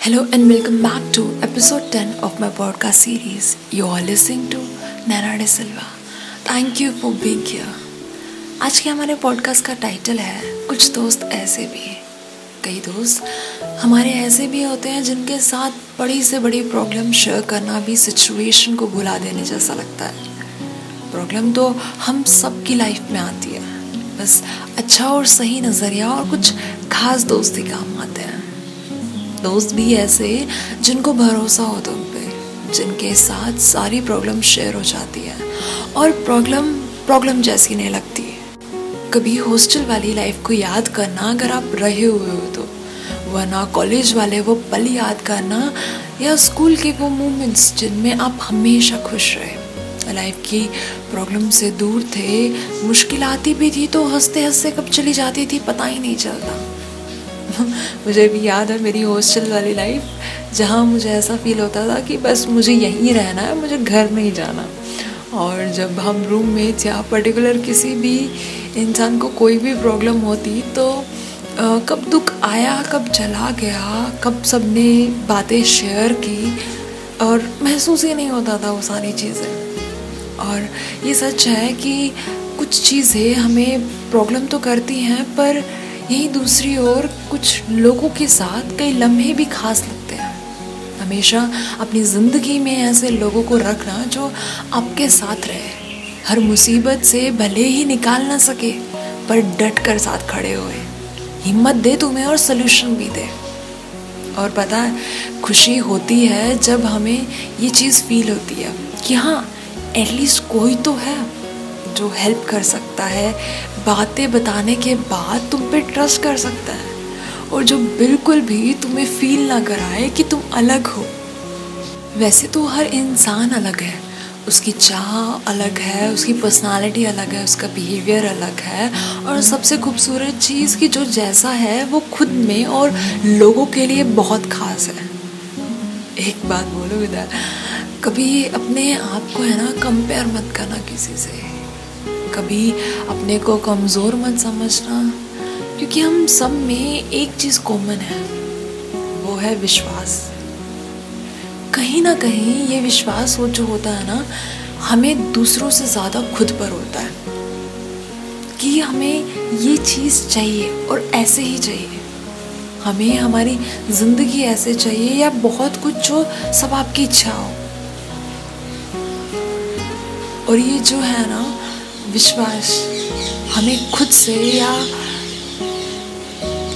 Hello and welcome back to episode 10 of my podcast series. You are listening to Nana De Silva. Thank you for being here. आज के हमारे podcast का title है कुछ दोस्त ऐसे भी कई दोस्त हमारे ऐसे भी होते हैं जिनके साथ बड़ी से बड़ी प्रॉब्लम शेयर करना भी सिचुएशन को भुला देने जैसा लगता है प्रॉब्लम तो हम सब की लाइफ में आती है बस अच्छा और सही नज़रिया और कुछ खास दोस्त काम आते हैं दोस्त भी ऐसे जिनको भरोसा हो तुम पे, जिनके साथ सारी प्रॉब्लम शेयर हो जाती है और प्रॉब्लम प्रॉब्लम जैसी नहीं लगती। कभी हॉस्टल वाली लाइफ को याद करना अगर आप रहे हुए हो तो वरना कॉलेज वाले वो पल याद करना या स्कूल के वो मोमेंट्स जिनमें आप हमेशा खुश रहे। लाइफ की प्रॉब्लम से दूर थे मुश्किल आती भी थी तो हँसते हँसते कब चली जाती थी पता ही नहीं चलता। मुझे भी याद है मेरी हॉस्टल वाली लाइफ जहाँ मुझे ऐसा फील होता था कि बस मुझे यहीं रहना है मुझे घर नहीं जाना। और जब हम रूम में या पर्टिकुलर किसी भी इंसान को कोई भी प्रॉब्लम होती तो आ, कब दुख आया कब चला गया कब सबने बातें शेयर की और महसूस ही नहीं होता था वो सारी चीज़ें। और ये सच है कि कुछ चीज़ें हमें प्रॉब्लम तो करती हैं पर यही दूसरी ओर कुछ लोगों के साथ कई लम्हे भी खास लगते हैं। हमेशा अपनी ज़िंदगी में ऐसे लोगों को रखना जो आपके साथ रहे। हर मुसीबत से भले ही निकाल ना सके, पर डट कर साथ खड़े हुए। हिम्मत दे तुम्हें और सोल्यूशन भी दे। और पता है, खुशी होती है जब हमें ये चीज़ फील होती है कि हाँ एटलीस्ट कोई तो है। जो हेल्प कर सकता है, बातें बताने के बाद तुम पे ट्रस्ट कर सकता है। और जो बिल्कुल भी तुम्हें फील ना कराए कि तुम अलग हो। वैसे तो हर इंसान अलग है। उसकी चाह अलग है, उसकी पर्सनालिटी अलग है, उसका बिहेवियर अलग है। और सबसे खूबसूरत चीज़ कि जो जैसा है, वो खुद में और लोगों के लिए बहुत ख़ास है। एक बात बोलो इधर, कभी अपने आप को है ना कंपेयर मत करना किसी से। कभी अपने को कमज़ोर मत समझना, क्योंकि हम सब में एक चीज़ कॉमन है, वो है विश्वास। कहीं ना कहीं ये विश्वास हो जो होता है ना, हमें दूसरों से ज़्यादा खुद पर होता है, कि हमें ये चीज़ चाहिए और ऐसे ही चाहिए। हमें हमारी ज़िंदगी ऐसे चाहिए या बहुत कुछ जो सब आपकी इच्छा हो। और ये जो है ना विश्वास हमें खुद से या,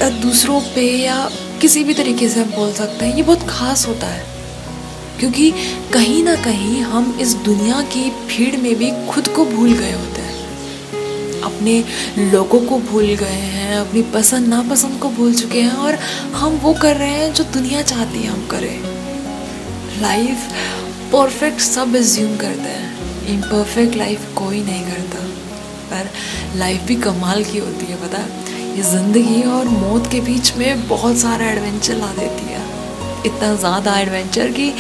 दूसरों पे या किसी भी तरीके से हम बोल सकते हैं। ये बहुत ख़ास होता है। क्योंकि कहीं ना कहीं हम इस दुनिया की भीड़ में भी खुद को भूल गए होते हैं। अपने लोगों को भूल गए हैं अपनी पसंद नापसंद को भूल चुके हैं और हम वो कर रहे हैं जो दुनिया चाहती है हम करें। लाइफ परफेक्ट सब एज्यूम करते हैं। इम्परफेक्ट लाइफ कोई नहीं करता। पर लाइफ भी कमाल की होती है, पता? ये ज़िंदगी और मौत के बीच में बहुत सारा एडवेंचर ला देती है। इतना ज़्यादा एडवेंचर कि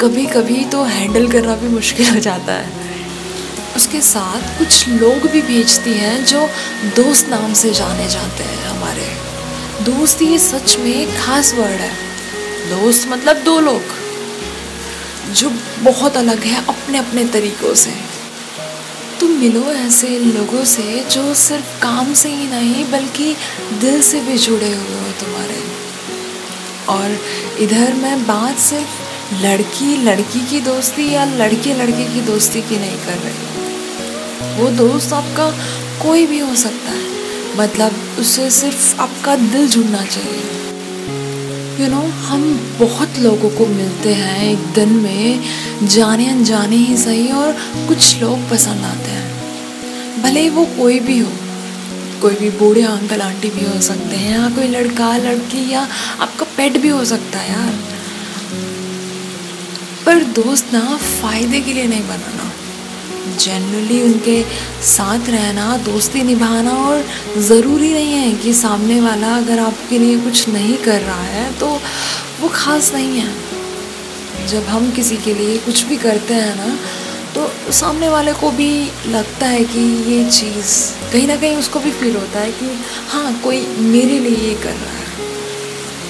कभी कभी तो हैंडल करना भी मुश्किल हो जाता है। उसके साथ कुछ लोग भी भेजती हैं जो दोस्त नाम से जाने जाते हैं हमारे। दोस्त ये सच में खास वर्ड है। दोस्त मतलब दो लोग। जो बहुत अलग है अपने अपने तरीक़ों से। तुम मिलो ऐसे लोगों से जो सिर्फ़ काम से ही नहीं, बल्कि दिल से भी जुड़े हुए हो तुम्हारे। और इधर मैं बात सिर्फ़ लड़की लड़की की दोस्ती या लड़के लड़के की दोस्ती की नहीं कर रही वो दोस्त आपका कोई भी हो सकता है मतलब उससे सिर्फ़ आपका दिल जुड़ना चाहिए। यू you नो know, हम बहुत लोगों को मिलते हैं एक दिन में जाने अनजाने ही सही और कुछ लोग पसंद आते हैं। भले वो कोई भी हो कोई भी बूढ़े अंकल आंटी भी हो सकते हैं या कोई लड़का लड़की या आपका पेट भी हो सकता है यार। पर दोस्त ना फ़ायदे के लिए नहीं बनाना। जनरली उनके साथ रहना, दोस्ती निभाना और ज़रूरी नहीं है कि सामने वाला अगर आपके लिए कुछ नहीं कर रहा है तो वो ख़ास नहीं है। जब हम किसी के लिए कुछ भी करते हैं ना तो सामने वाले को भी लगता है कि ये चीज़, कहीं ना कहीं उसको भी फील होता है कि हाँ कोई मेरे लिए ये कर रहा है।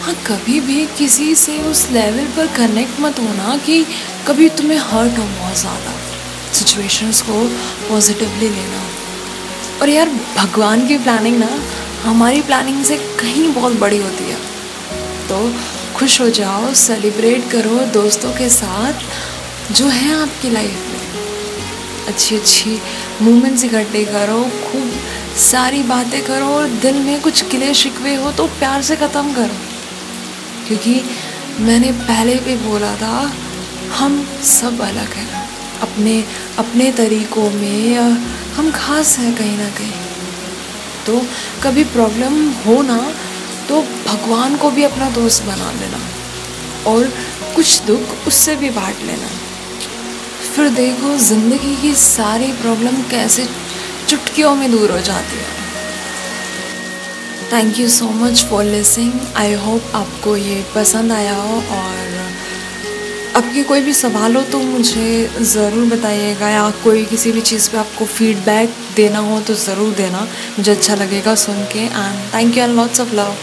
हाँ कभी भी किसी से उस लेवल पर कनेक्ट मत होना कि कभी तुम्हें हर्ट हो बहुत ज़्यादा। सिचुएशंस को पॉजिटिवली लेना और यार, भगवान की प्लानिंग ना, हमारी प्लानिंग से कहीं बहुत बड़ी होती है। तो खुश हो जाओ सेलिब्रेट करो दोस्तों के साथ, जो है आपकी लाइफ में। अच्छी अच्छी मोमेंट्स इकट्ठे करो, खूब सारी बातें करो और दिल में कुछ किले शिकवे हो तो प्यार से ख़त्म करो। क्योंकि मैंने पहले भी बोला था, हम सब अलग हैं। अपने अपने तरीक़ों में हम खास हैं कहीं ना कहीं। तो कभी प्रॉब्लम हो ना तो भगवान को भी अपना दोस्त बना लेना, और कुछ दुख उससे भी बांट लेना। फिर देखो, ज़िंदगी की सारी प्रॉब्लम कैसे चुटकियों में दूर हो जाती है। Thank you so much for listening I hope आपको ये पसंद आया हो, और आपके कोई भी सवाल हो तो मुझे ज़रूर बताइएगा या कोई किसी भी चीज़ पे आपको फीडबैक देना हो तो ज़रूर देना। मुझे अच्छा लगेगा सुन के and thank you and lots of love